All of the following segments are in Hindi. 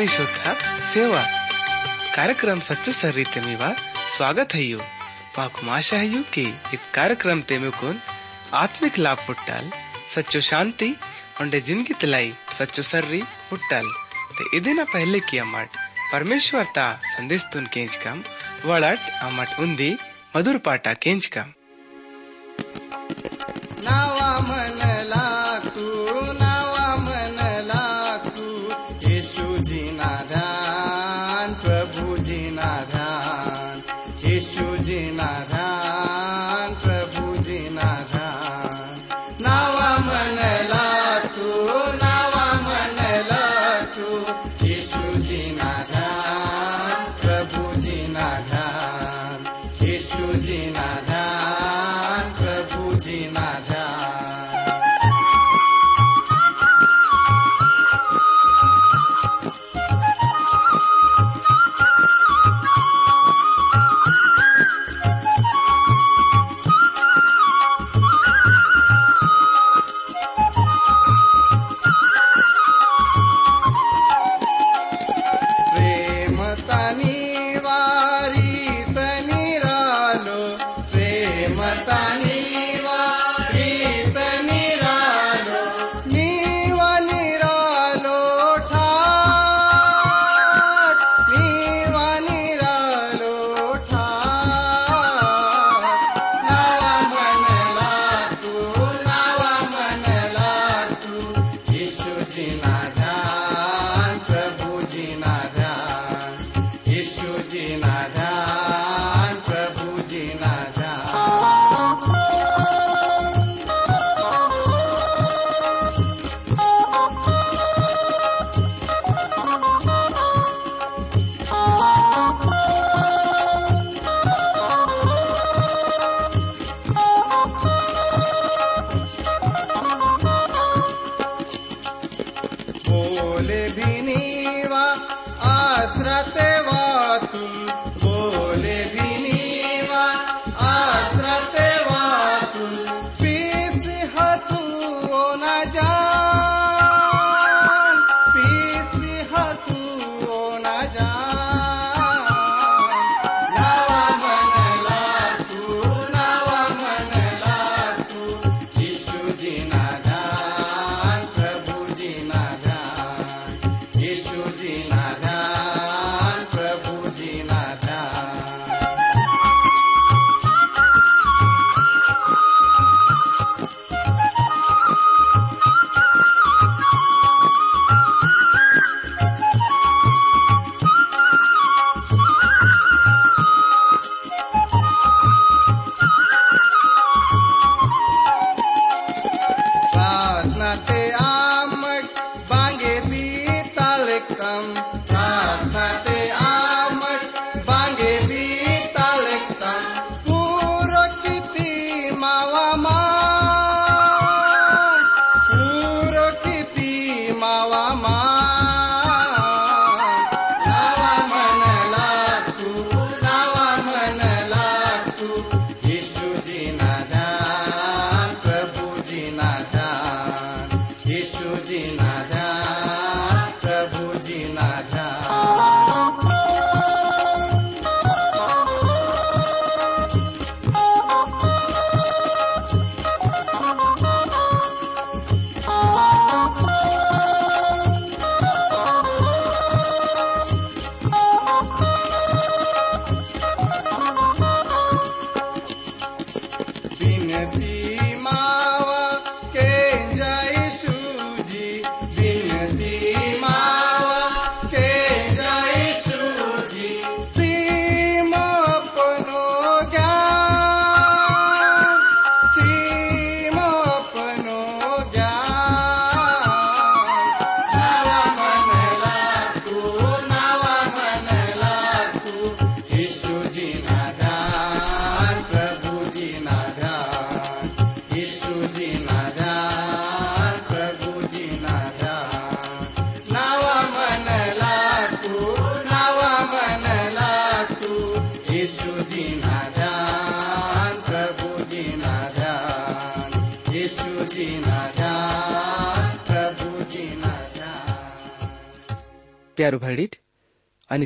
ಆಶ್ರಯಿಸೋಕ ಸೇವಾ ಕಾರ್ಯಕ್ರಮ स्वागत है यू। ಸ್ವಾಗತ ಅಯ್ಯೋ है यू के इत कार्यक्रम ಕಾರ್ಯಕ್ರम ತೆಮಿಕೋನ್ आत्मिक लाभ ಪುಟ್ಟಾಲ್ सच्चो शांति उन्हें ज़िंदगी तिलाई सच्चो सर्री हुट्टल ते इदिना पहले की अमट परमेश्वर ता संदेश तुन केंच कम वड़ट अमट उंदी मधुर पाटा केंच कम। नावा मनला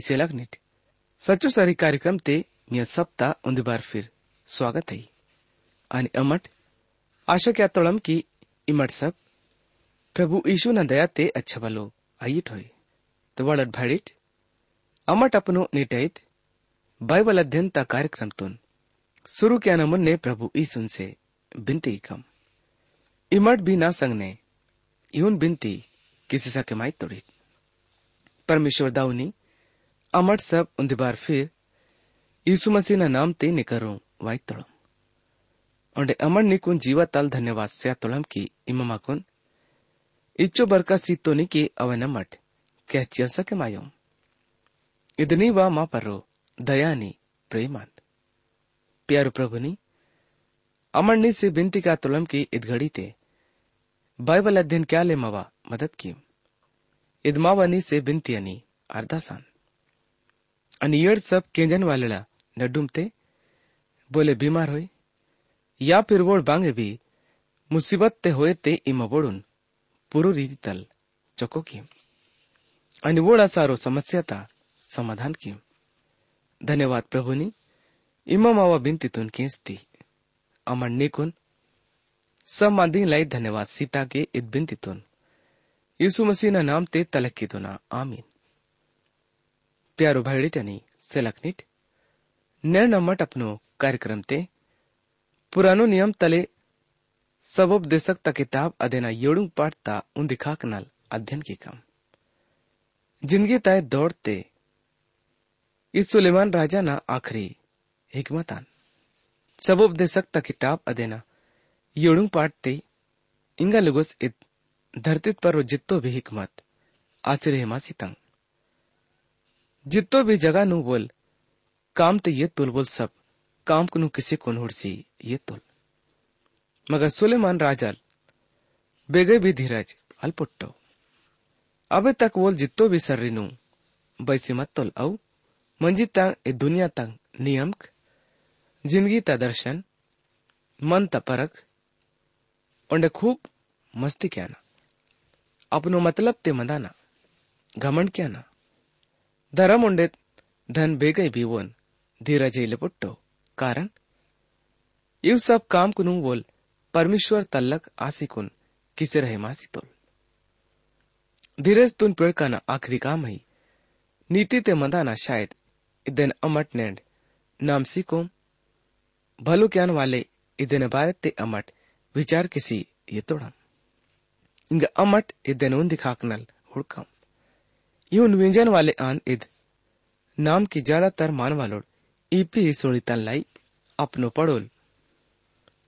सेलागनीत। सचो सारी कार्यक्रम ते मी सप्ताह उंदी बार फिर स्वागत है। आणि अमट, आशा क्या तोड़म की इमट सब, प्रभु यीशु न दया ते अच्छा भलो आईट होय तो वड़त भाडीत अमट अपनो निटैत, बाइबल अध्ययन ता कार्यक्रम तुन। शुरू क्या न मुन्ने प्रभु यीशु से बिनती कम। इमट भी ना संगने यून बिनती किसी सा के परमेश्वर दाऊनी अमट सब उन्दी बार फिर यीशु मसीह ना नाम ते निकरो वाई तोड़म onde aman nikun jiwatal धन्यवाद से तोड़म की इममा कुन इच्चो बरका सीतोनी की अवनमट कह चियल सके मायो इदनी वा मा परो दयानी प्रेमांत प्यारो प्रभुनी अमरनी से बिनती का तुलम की इदघड़ी ते बाइबल अध्ययन क्या ले मवा मदद की इदमावनी से बिनती अनि अर्धासान अनि येड सब केंजन वालेला नडुमते बोले बीमार होई या फिर वोड बांगे भी मुसीबत ते होए ते इमा बोडून पुरो रीति तल चको की आणि वोडा सारो समस्याता समाधान की धन्यवाद प्रभुनी इमा मावा बिनतीतून केसती अमर निकुन सब मांदी लाई धन्यवाद सीता के इत बिनतीतून यीशु मसीह ना नाम ते तलक्कीतुना आमीन। प्यारो भाईडीटनी सेलकनीट निर्णमट अपनो कार्यक्रम ते। पुरानो नियम तले सबोपदेशक ता किताब अदेना येड़ू पाठता उन दिखाक नाल अध्ययन की कम। ज़िंदगी तय दौड़ते इस सुलेमान राजा ना आखरी हिकमतान सबोपदेशक ता किताब अदेना येड़ू पाठते इंगा लुगुस इत धरतीत पर वो जित्तो भी हिकमत, आचरे हिमासी तंग। जित्तो भी जगह नु बोल काम ते ये तुल बोल सब काम कुनु किसी को हुड़सी ये तुल। मगर सुलेमान राजल बेगे भी धीरज अल्पुट्टो अबे तक बोल जित्तो भी सर्रिनु बैसी मत तुल औ मंजी तंग ए दुनिया तंग, नियमक, ज़िंदगी ता दर्शन, मन ता परख खूब मस्ती क्या ना अपनो मतलब ते मंदाना घमंड क्या ना? धरम उंडे धन बेगई बीवोन धीरज पुट्टो। कारण? इव सब काम कुनु बोल परमेश्वर तल्लक आसिकुन किसे रहे मासी तोल। धीरज तुन पेड़ का ना आखिरी काम ही। नीति ते मंदाना शायद, इदन अमट नेंड। नाम सीकोम भलो क्यान वाले, इदन भारत ते अमट, विचार किसी ये तोड़म इंग अमट इदन उन दिखाकनल हुड़कम ಇವನ್ ವ್ಯಂಜನ ವಾಲೆ ಆನ್ इद नाम की ज्यादातर मान वालोड ईपी सोड़ी तन लाई अपनो पड़ोल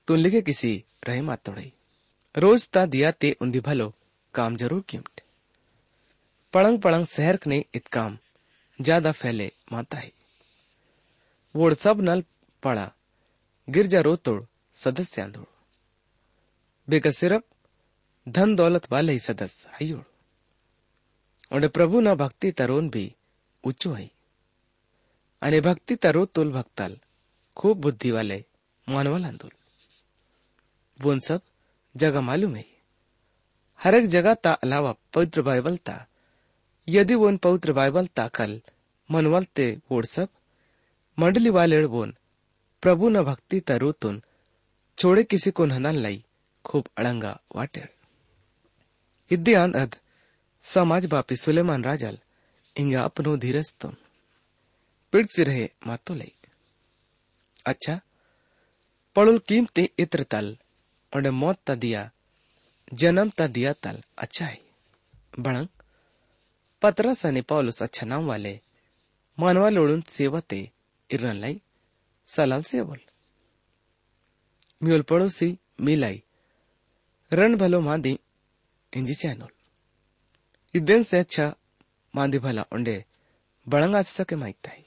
तुन लिखे किसी रहे मात तोड़ई रोज ता दिया ते उन्दी भलो काम जरूर किमट पड़ंग पड़ंग शहर ने इत काम ज्यादा फैले माता है वोड़ सब नल पड़ा गिरजा रो तोड़ सदस्य आंदोड़ बेका सिर्फ धन दौलत वाले ही सदस्य हयोड़ और प्रभु न भक्ति तरोन भी उच्चो है અને ભક્તિ તરો તુલ ભક્તાલ खूब बुद्धि वाले मानवल अंदुल वो सब जगह मालूम है हर एक जगह ता अलावा पवित्र बाइबल ता यदि वो पवित्र बाइबल ता कल मनवल ते वोड सब मंडली वाले बोन प्रभु न भक्ति तरो तुन छोड़े किसी को नंदन लाई खूब अड़ंगा वाटे राजल, इंगा अपनो धीरज तुम पिड़ से रहे मातो लई। अच्छा पड़ुल कीमते इत्र तल और मौत ता दिया, जन्म ता दिया तल अच्छा है। बड़ंग पतरस आणि पौलुस अच्छा नाम वाले, मानवा लोडून सेवते, इरन लाई, सलाल से बोल म्यूल पड़ोसी, मिलाई रण भलो मादी इंजी से अनोल इदेन से अच्छा मांदी भला उंडे बड़ंगा सके माइकता है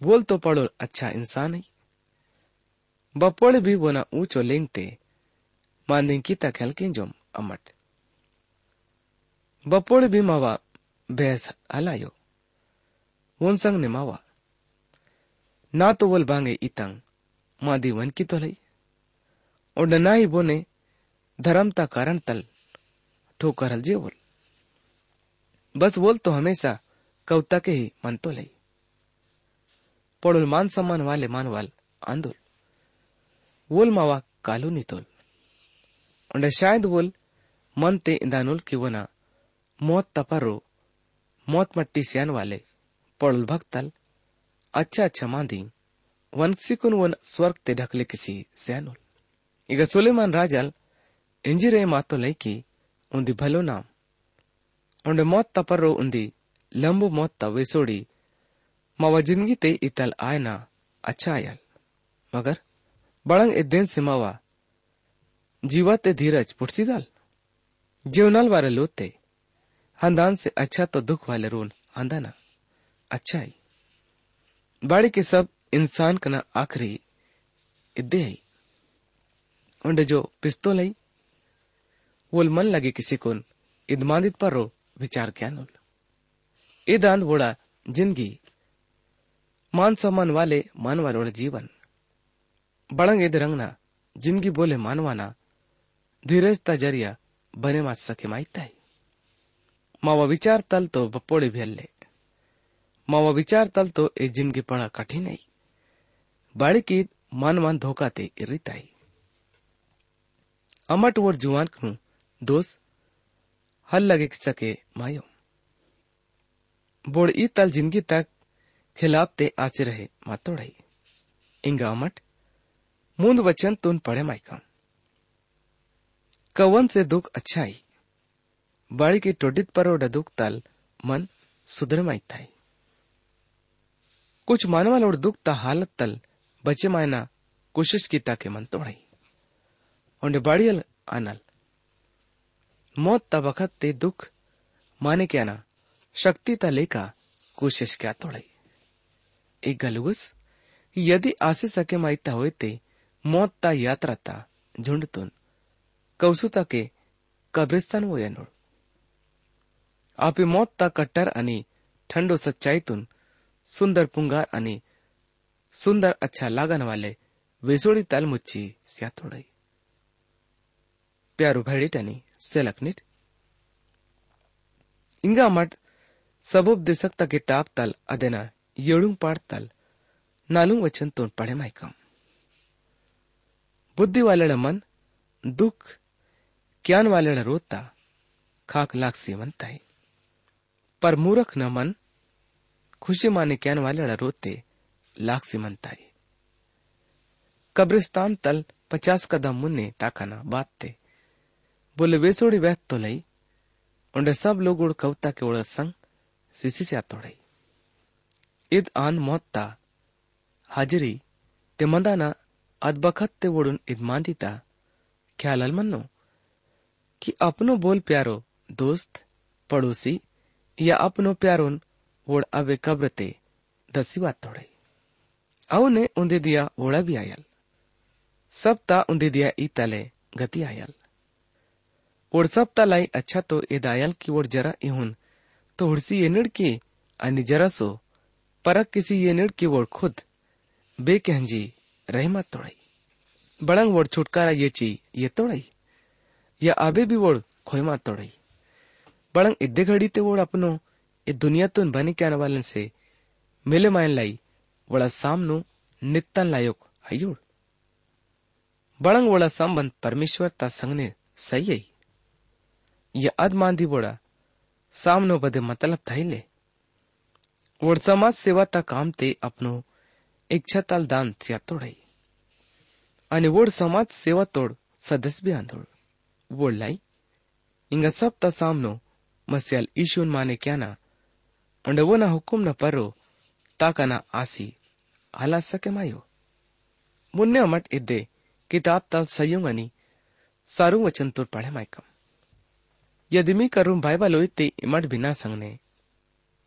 बोल तो पड़ो अच्छा इंसान है बपोड़ भी वो ना ऊंचो लेंगते मांदी की तक हल्के जोम अमट बपोड़ भी मावा भैंस हलायो वन संग ने मावा ना तो बोल बांगे इतंग मादी वन की तो लई और ना ही बोने धर्मता कारण तल, ठोकर हल बोल। बस बोल तो हमेशा कविता के ही मन तो लई। पड़ोल मान सम्मान वाले मान वाल आंदोल। वोल मावा कालू नितोल उन्हें शायद बोल, मन ते इंदानुल की वना, मौत तपरो मौत मट्टी सियान वाले पड़ोल भक्तल अच्छा अच्छा माधी वन सिकुन वन स्वर्ग ते ढकले किसी सियानुल इगा सुलेमान राजल ಇಂಜಿರೆ ಮಾತು ಲೈಕಿ ಉಂದಿ ಭಲೋ ನಾಮ್ ಉಂಡೆ ಮೊತ್ತ ಪರ್ರೋ ಉಂದಿ ಲಂಬು ಮೊತ್ತ ವೆಸೋಡಿ मावा जिंदगी ते इतल आयना अच्छा आयल मगर बड़ंग ए दिन से मावा जीवा ते धीरज पुटसी दाल जीवनाल वाले लोते हंदान से अच्छा तो दुख वाले रोन आंदाना अच्छा ही बाड़ी के सब इंसान कना आखिरी इद्दे है उंडे जो पिस्तौल है वोल मन लगे किसी को इदमादित पर रो विचार क्या नोल। इदांत वोड़ा, ज़िंदगी। मान सम्मान वाले मानवालोड़ जीवन। बड़ंग एद रंगना, ज़िंदगी बोले मानवाना। धीरजता ज़रिया, बने मात सके माइता है मावा विचार तल तो बपोड़े भी अल्ले मावा विचार तल तो ए ज़िंदगी पड़ा कठिन है बाड़ी की मान मान धोखा ते इरिताई। अमट वोर जुआन कनु दोस, हल लगे सके मायो। बोड़ ई तल ज़िंदगी तक खिलाफ ते आचे रहे मातोड़ाई। इंगा मूंद वचन तुन पढ़े माइका कवन से दुख अच्छा ही बाड़ी की टोडित परोड दुख तल मन सुधर माइताई कुछ मानवा लोड दुख ता हालत तल बचे मायना कोशिश की ताके मन तोड़ाई। उन्हें बाड़ियल आनल मौत ता वक्त ते दुख। माने क्या ना? शक्ति ता लेका, कोशिश क्या तोड़ाई एक गलुगुस यदि आसे सके माइता होए ते मौत ता यात्रा ता झुंडतून कौसुता के कब्रिस्तान वो येनोड आपे मौत ता कट्टर ठंडो सच्चाईतून सुंदर पुंगार आणि सुंदर अच्छा लागन वाले वेसोडी ताल मुच्ची स्यातोडई प्यारू भैडिट आणि सेलकनीट। इंगा मठ सबोब दिसकता किताब तल, अदेना येळूंग पाडतल नालूंग वचन तोंड पडे मायकम बुद्धी वालेड मन, दुख ज्ञान वालेड रोता, खाक लागसी म्हणताय पर मूरख न मन, खुशी माने ज्ञान वालेड रोते लागसी म्हणताय कब्रिस्तान तल पचास कदम मुन्ने ताकाना बातते बोले वेसोड़ी वह तो लई उंडे सब लोग उड़ कवता के उड़ संग सिसी से आतोड़ई इद आन मोत्ता हाजरी, ते मंदाना अदबखत ते वोडून इद मांदीता ख्याल अलमनो कि अपनो बोल प्यारो दोस्त, पड़ोसी, या अपनो प्यारोन वोड़ अबे कब्र ते दसी बात तोड़े अव ने उन्दे दिया वोड़ा भी आयल। सब ता उन्दे दिया ई गति आयल। अच्छा तो ए दायल की ओड जरा इहुन। तो हुड़सी ये निड़की अनि जरा सो। परक किसी ये निड़ की ओड खुद। बे कहंजी रहमत तोड़ई। बड़ंग वोड छुटकारा ये ची, ये तोड़ई। या आबे भी वोड खोयमा तोड़ई। बड़ंग इद्दे घड़ी ते वोड अपनो ये दुनिया तुन बने के आने वालन से। मिले मायन लाई, वड़ा सामनो नित्तन लायोक आयुड़। बड़ंग वड़ा संबंध परमेश्वर ता संगने सही है ये अदमांदी बोड़ा। सामनो बदे मतलब थैले वोड समाज सेवा ता काम ते अपनो इच्छा ताल दान त्या तोड़ई। आणि वोड समाज सेवा तोड सदस्य भी आंदोड़ वोड लाई, इंगा सब ता सामनो मस्याल ईशून माने क्या ना उंडे वो ना हुकुम न परो ताका ना आसी हला सके मायो। मुन्ने अमट इद्दे, किताब बाइबल होई ते इमट बिना संगने।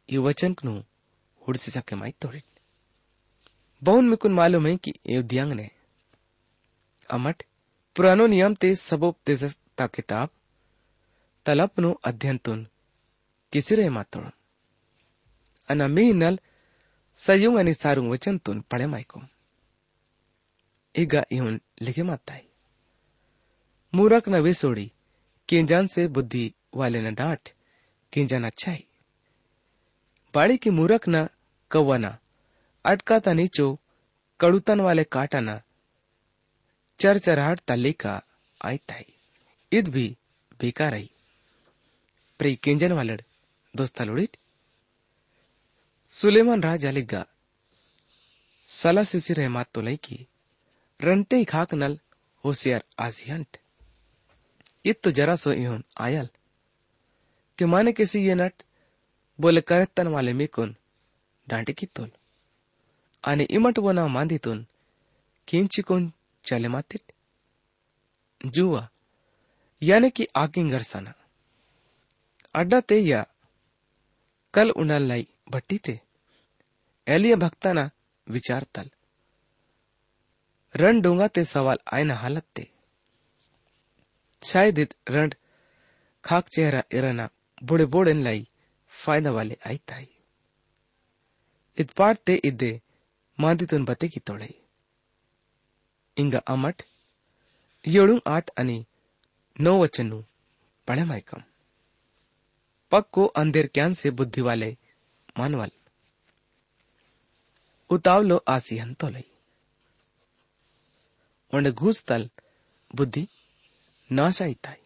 ये वचन कनु, हुड़सी सके माई तोड़ी बहुन मिकुन मालूम है कि ये दियांग ने। अमट पुरानो नियम ते सबोपदेश ता किताब, तलपनु अध्ययन तुन, किसी रे मातोड़ अना मी नल, सयुंग सारुंग वचन तुन पढ़े माइको इगा इहुन लिखे माताई मूरख न वे सोड़ी किंजान से बुद्धि वाले न डांट, किंजन अच्छा ही बाड़ी की मूरख न कौवाना अटका था नीचो, कड़ुतन वाले काटा न, चर चराहट तली का आयता ताई ईद भी बेकार आई। प्रे किंजन वालड़ दोस्तालोड़ित सुलेमान राज अलिगा सला सिसी रहमात तो लई की, रंटे खाक नल होशियार आजियंट इत तो जरा सो इहोन, आयल। कि माने किसी ये नट? बोले, करतन वाले मिकुन, डांटे की तुल आने इमट वो ना मांदी तुन, किंची कोन चले मातिट? जुआ, यानी कि आकिंग गरसाना। अड्डा ते या, कल उन्हाल नाही भट्टी ते? एलिय भक्ताना विचारताल रण डोंगा ते सवाल आयना हालत ते। शायद रण खाक चेहरा इरना बुड़े बोड़न लाई फ़ायदा वाले आई ताई। इत पाट ते इदे मांदितून बते की तोड़े। इंगा अमट येळूंग आठ आणि नौ वचनू पढ़े मायकम पक्को अंधेर क्यान से बुद्धि वाले मानवल उतावलो आसी हंतोलई उन्हें घूस तल बुद्धि नाशाई ताई।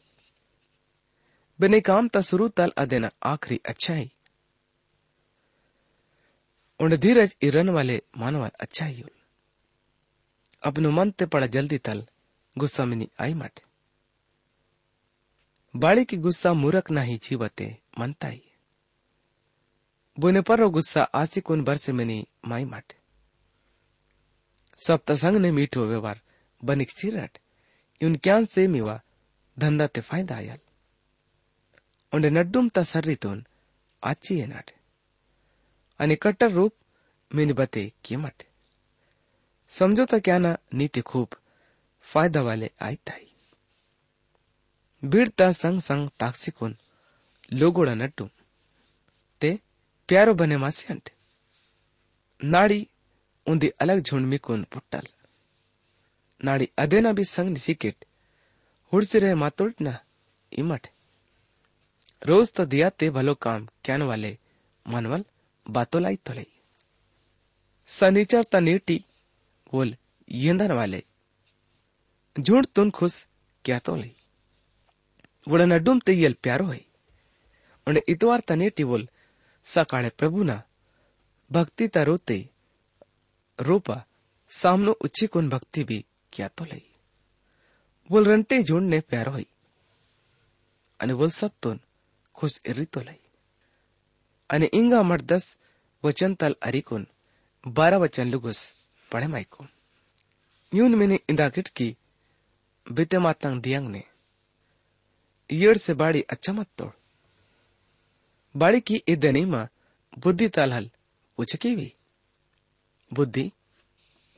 बिने काम तसुरु तल अदेना आखरी अच्छाई। उन्हें धीरज इरन वाले मानवल अच्छाई युल अपनो मन ते पड़ा जल्दी तल गुस्सा मिनी आई मट। बाड़ी की गुस्सा मूरख ना ही जीवते मनता ही बुने पर गुस्सा आसिकुन बरसे मिनी माई मट। सप्तसंग ने मीठो व्यवहार बनिक सिरट। इन क्यान से मिवा धंधा ते फ़ायदा आयल। उंडे नड्डुम ता सर्रितून आची येनाट आणि कट्टर रूप मिनी बते किमट समझो तो क्या ना नीति खूब फ़ायदा वाले आई ताई बीड़ता संग संग ताक्सिकुन लोगोड़ा नट्टू ते प्यारो बने मास्यंट नाड़ी उंदी अलग झुंड मिकुन पुट्टल। नाड़ी अदेना मातोट ना इमट रोज तो दिया ते भलो काम, क्यान वाले, मनवल, बातों लाई तो लई सनीचर ता नीटी, बोल येंदन वाले। झूठ तुन खुश, क्या तो लई। वुडन अड्डुम ते यल प्यारो है। उन्हें इतवार तने टिवोल सकाळे प्रभुना भक्ति तरोते रूपा, सामनो उच्ची कुन भक्ति भी, क्या तो लई। बोल रंटे झुंड ने प्यारो है અને બોલ સપ્તુન ખુશ ઇરીતો લઈ અને ઇંગા મઠ દસ વચન તલ અરીકુન બારા વચન લુગુસ पढ़े माइको यून मैंने इंदा की बीते मातंग दियंग ने येड़ से बाड़ी अच्छा मत तोड़ बाड़ी की इदनी मां बुद्धि तालहल पूछ की भी बुद्धि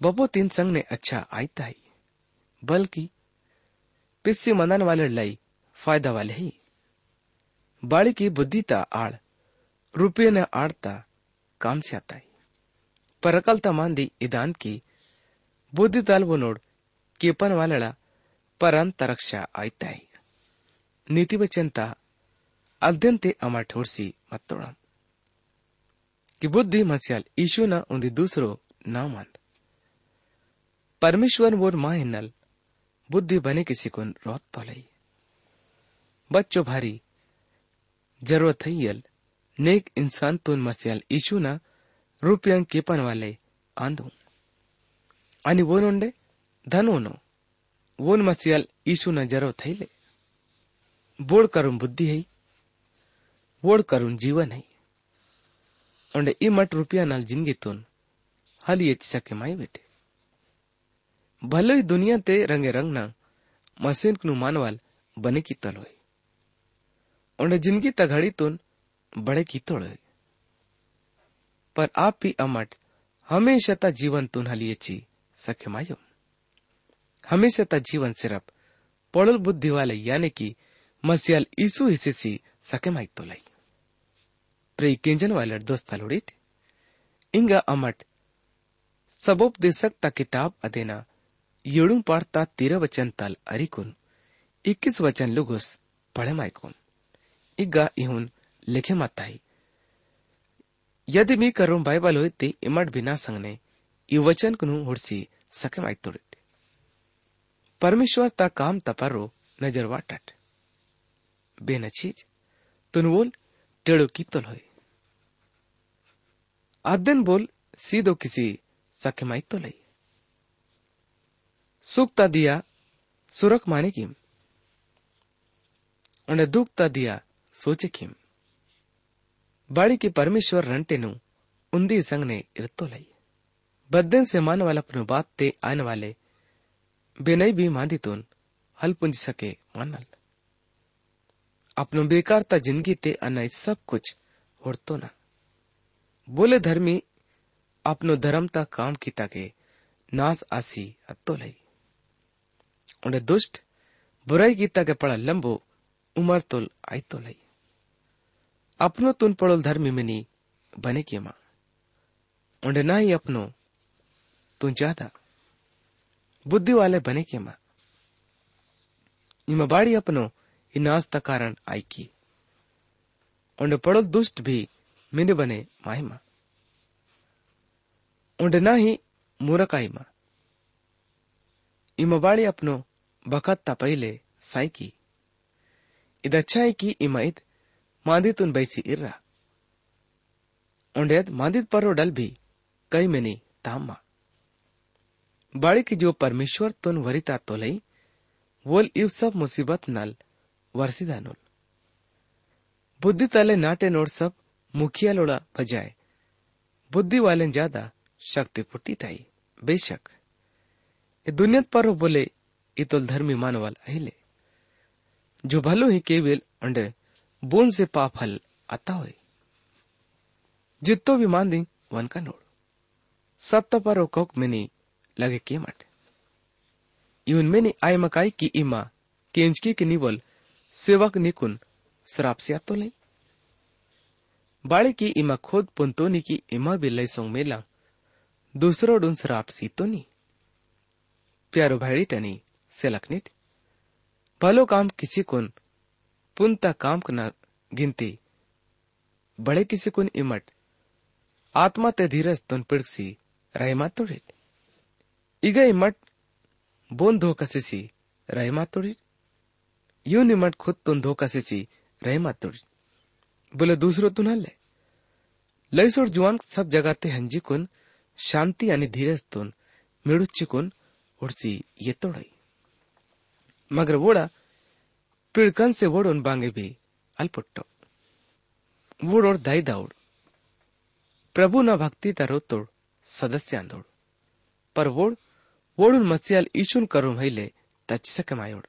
बबो तीन संग ने अच्छा आई ताई बल्कि पिस्सी मनन वाले लाई फायदा वाले ही बाड़ी की बुद्धि ता आड़ रुपये ने आड़ता काम से आता है ಪರಕಲ್ತ ಮಂದಿ ಇದಾನ್ಕಿ ಬುದ್ಧಿ ತಾಲ್ವು ನೋಡ್ ಕಿಪನ್ ವಾಲಳ ಪರಂತರಕ್ಷ ಆಯ್ತಾಯಿ नीति वचनता अध्यंते अमा ठोड़सी मत्तोड़ा कि बुद्धि मस्याल ईशु न उन्दी दूसरो ना मंद परमेश्वर वोर माँ हिन्नल बुद्धि बने किसी को रोत तो लई बच्चो भारी जरूरत है यल नेक इंसान तुन मस्याल ईशु ना રૂપિયા કેપન વાલે આંધું અને વોનોંડે ધનોનો વોન મસિયાલ ઈસુના જરો થઈલે બોળ કરું બુદ્ધિ હઈ બોળ કરું જીવન હઈ ઓંડે ઈ મટ રૂપિયા નાલ જિંદગી તુન હાલી એચ સકે માઈ भले ही दुनिया ते रंगे रंग ना, मसीन नु मानवाल बने की तल हो ज़िंदगी तघड़ी तुन बड़े की तोड़ है पर आप भी अमट, हमेशा ता जीवन तुन हलिए ची, सखे मायो। हमेशा ता जीवन सिर्फ़ पड़ल बुद्धि वाले, यानी कि मसियाल ईसु हिस्से सी सके माई तो लाई। प्रे केंजन वाले दोस्त लोड़ित इंगा अमट सबोपदेशक ता किताब अदेना येळूंक पाडता तेरा वचन ताल अरिकुन इक्कीस वचन लुगुस पढ़े माइकुन इग्गा इहुन लिखे माताई, यदि मी करूँ बाइबल हो ते इमट बिना संगने ई वचन कुनु होडसी सकेम तोड़ परमेश्वर ता काम तपारो नज़र वाटट बेनचीज तुन बोल टेड़ो की कीतल हो आदन बोल सीधो किसी सकेम आयतोलई सुखता दिया सुरख माने किम? उन्हें दुखता दिया सोचे किम? बाड़ी की परमेश्वर रंटेनु उन्दी संग ने इरतो लई। बद्दन से मान वाला अपने बात ते आने वाले बेनई भी मांदी तुन हल पुंज सके मानल अपनो बेकारता ज़िंदगी ते अन सब कुछ होड़तो ना। बोले धर्मी अपनो धर्मता काम कीता के नास आसी अत्तो लई। उन्हें दुष्ट बुराई कीता के पड़ा लंबो उमर तुल आई तो लई अपनो तुन पड़ोल धर्मी मिनी बने के माँ उन्हें ना ही अपनो तू ज़्यादा बुद्धि वाले बने के माँ इमा बाड़ी अपनो इनाज ता कारण आई की उन्हें पड़ोल दुष्ट भी मिने बने माहिमा उन्हें ना ही मूरक आई माँ इमा बाड़ी अपनो बखत ता पहले साई की। इद अच्छा की इमा id मांदित उन बैसी इर्रा। उन्हें मांदित परो डल भी कई मिनी तामा। बाड़ी की जो परमेश्वर तुन वरिता तो लई, वोल इव सब मुसीबत नल वर्षिदा नुल। बुद्धि तले नाटे नोट सब मुखिया लोड़ा बजाए। बुद्धि वाले ज़्यादा शक्ति पुट्टी ताई, बेशक। दुनियत पर बोले इतोल धर्मी मानवाल अहिले जो भलो ही केवल अंडे, बोन से पाप हल आता हुए। जितो भी मान दी, वन का नोड़। सब तो पर कोक मिनी लगे केमट इवन मैंने आय मकाई की इमा केंजकी के निवल सेवक निकुन शराब से तो नहीं बाड़े की इमा खुद पुंतोनी की इमा भी लय सौ मेला। दूसरो डुन शराब सी तो नहीं प्यारो भाड़ी टनी सेलकनित पहलो काम किसी कोन, पुनता काम न गिनती। बड़े किसी कोन इमट, आत्मा ते धीरज तुन पिड़सी रहमा तोड़ित इग इमट, बोन धो सिसी, रहमा तोड़ित यू निमट खुद तुन धो सिसी, रहमा तोड़ित बोले दूसरो तुन हल्ले। लईस और जुआन सब जगह ते हंजी कुन, शांति यानी धीरज तुन, मिड़ुच्ची कुन, उड़सी ये तोड़ई। वोड़ा पिड़कन से वोड़ोन बांगे भी अल्पुट्टो। वोड़ोड़ दाई दाउड़ प्रभु न भक्ति तरो तोड़ सदस्य आंदोड़ पर वोड़, वोड़ुन मसियाल ईशुन करुण हईले, तच्छ मायोड़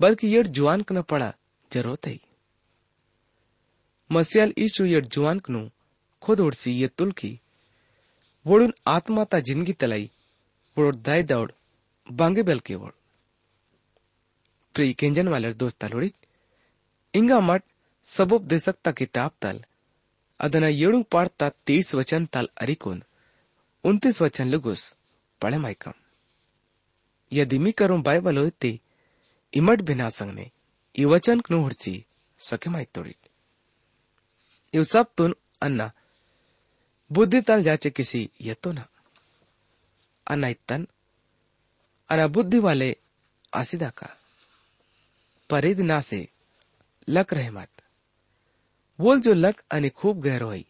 बल्कि येड जुआन कन पड़ा ज़रूरत है मसियाल ईशु येड जुआन कनु, खुद उड़सी ये तुल की वोड़ुन आत्मा ता ज़िंदगी तलाई, वोड़ दाय दौड़ बांगे बेल के वोड़। प्री केंजन वाले दोस्त लोड़ी इंगा मठ सबोपदेशकता किताब तल ಅದನ್ನ ಏಳು ಪಾಡ್ತಾ ತೇಸ್ ವಚನ್ ತಾಲ್ ಅರಿಕೋನ್ ಉಂತೀಸ್ ವಚನ್ ಲುಗುಸ್ पढ़े माइकम यदि मी करूं बाइबल होते इमट बिना संगने ई वचन कनु हुडसी सके माई तोड़ी इव सब तुन अन्ना बुद्धि तल जाचे किसी ये तो ना अन्ना इतन अन्ना बुद्धि वाले आसिदा का परिद ना से लक रहे मत बोल जो लक अनि खूब गहरो है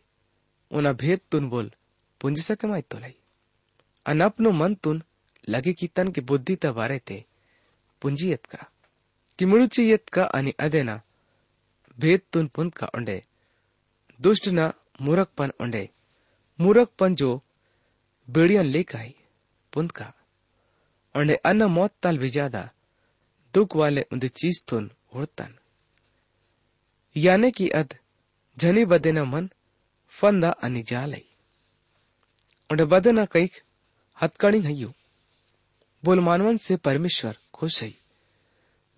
उना भेद तुन बोल पुंज सके माई तो लाई अनपनो मन तुन लगे की तन की बुद्धि तबारे ते पुंजियत का। कि मुड़ुचियत का अनि अदेना भेद तुन पुंत का उंडे। दुष्ट न मूरखपन उंडे। मूरखपन जो बेड़ियन लेक आई पुंत का। उंडे अन्न मौत ताल भी ज़्यादा दुख वाले उन्दे चीज़ तुन उड़तन याने की अद झनी बदेना मन फंदा अनि जालई। उंडे बदेना कईक हथकड़ी हयू बोल मानवन से परमेश्वर खुश है।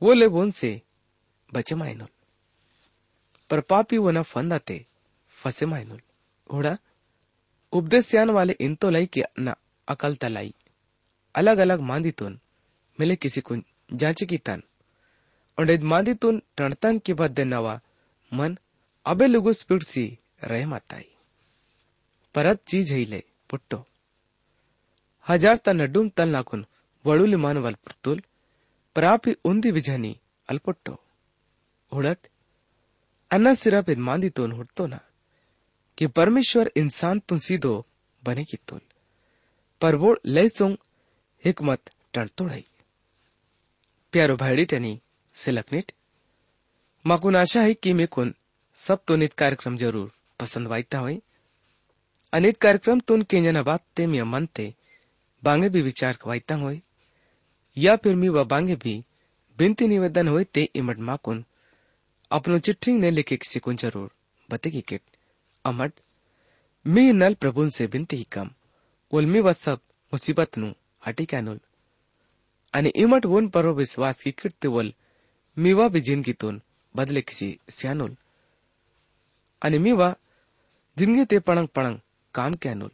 वो ले बोन से बचे मायनुल पर पापी वो न फंदाते फसे मायनुल घोड़ा उपदेश वाले इन तो लाई के न अकल तलाई अलग अलग मांदी तुन मिले किसी को ᱡᱟᱪᱤᱠᱤᱛᱟᱱ ᱚᱸᱰᱮ ᱢᱟᱫᱤᱛᱩᱱ ᱴᱟᱬᱛᱟᱱ ᱠᱤᱵᱟ देनावा मन अबे लुगु स्पीड सी रह माताई। परत चीज़ है ले पुट्टो। हज़ार ता नडुम तल नाकुन वडुली मान वाल पुतुल प्रापी उंदी विजनी अल्पुट्टो उड़ट अन्ना सिरा पे मांदी तुन हुटतो ना कि परमेश्वर इंसान तुन सीधो बने की तुल पर वो लय सुंग हिकमत टंटोड़ाई प्यारो भाईडी टनी सिलकनिट माकुन आशा है कि मेकुन सब तो नित कार्यक्रम ज़रूर पसंद वाईता हुई। अनित कार्यक्रम तुन केंजना बात ते मिया मन ते बांगे भी विचार वाईता हुई। या फिर मी व बांगे भी बिनती निवेदन हुए ते इमट माकुन, अपनो चिट्ठी ने लिखे किसी को ज़रूर, बतेगी किट। अमट, मी नल प्रभुन से बिनती ही कम उलमी व सब मुसीबत नु हटी कॅनुल आणि इमट परो विश्वास की किट वल मीवा भी जिंदगीतून बदले किसी स्यानुल। आणि मीवा ज़िंदगी ते पणंग पणंग काम कॅनुल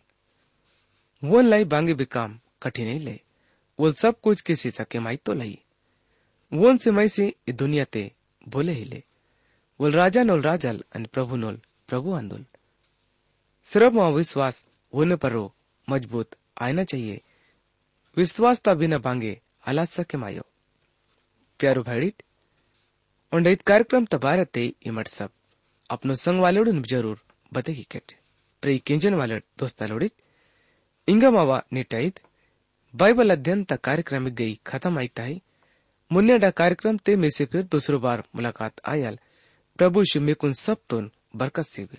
वोन लाई बांगे भी काम कठिन ही ले। वो सब कुछ किसी सके माई तो लई। वोन से मई से दुनिया ते भोले ही ले। वोल राजा नोल राजल आणि प्रभु नोल प्रभु आंदोल। सिर्फ़ वहाँ विश्वास होने पर मज़बूत आना चाहिए। विश्वासता बिना बांगे सके मायो। प्यारो भाईडीट और इत कार्यक्रम तबारते इमट सब। अपनो संग वालोडन ज़रूर बतेगी केट। प्रे किंजन वाले दोस्ता लोडित इंगा निटाइत बाइबल अध्ययन तक कार्यक्रम गई खत्म आईता है मुन्नेडा कार्यक्रम ते में से फिर दूसरो बार मुलाकात आयल। प्रभु शिमेकुन सब तुन बरकत से भी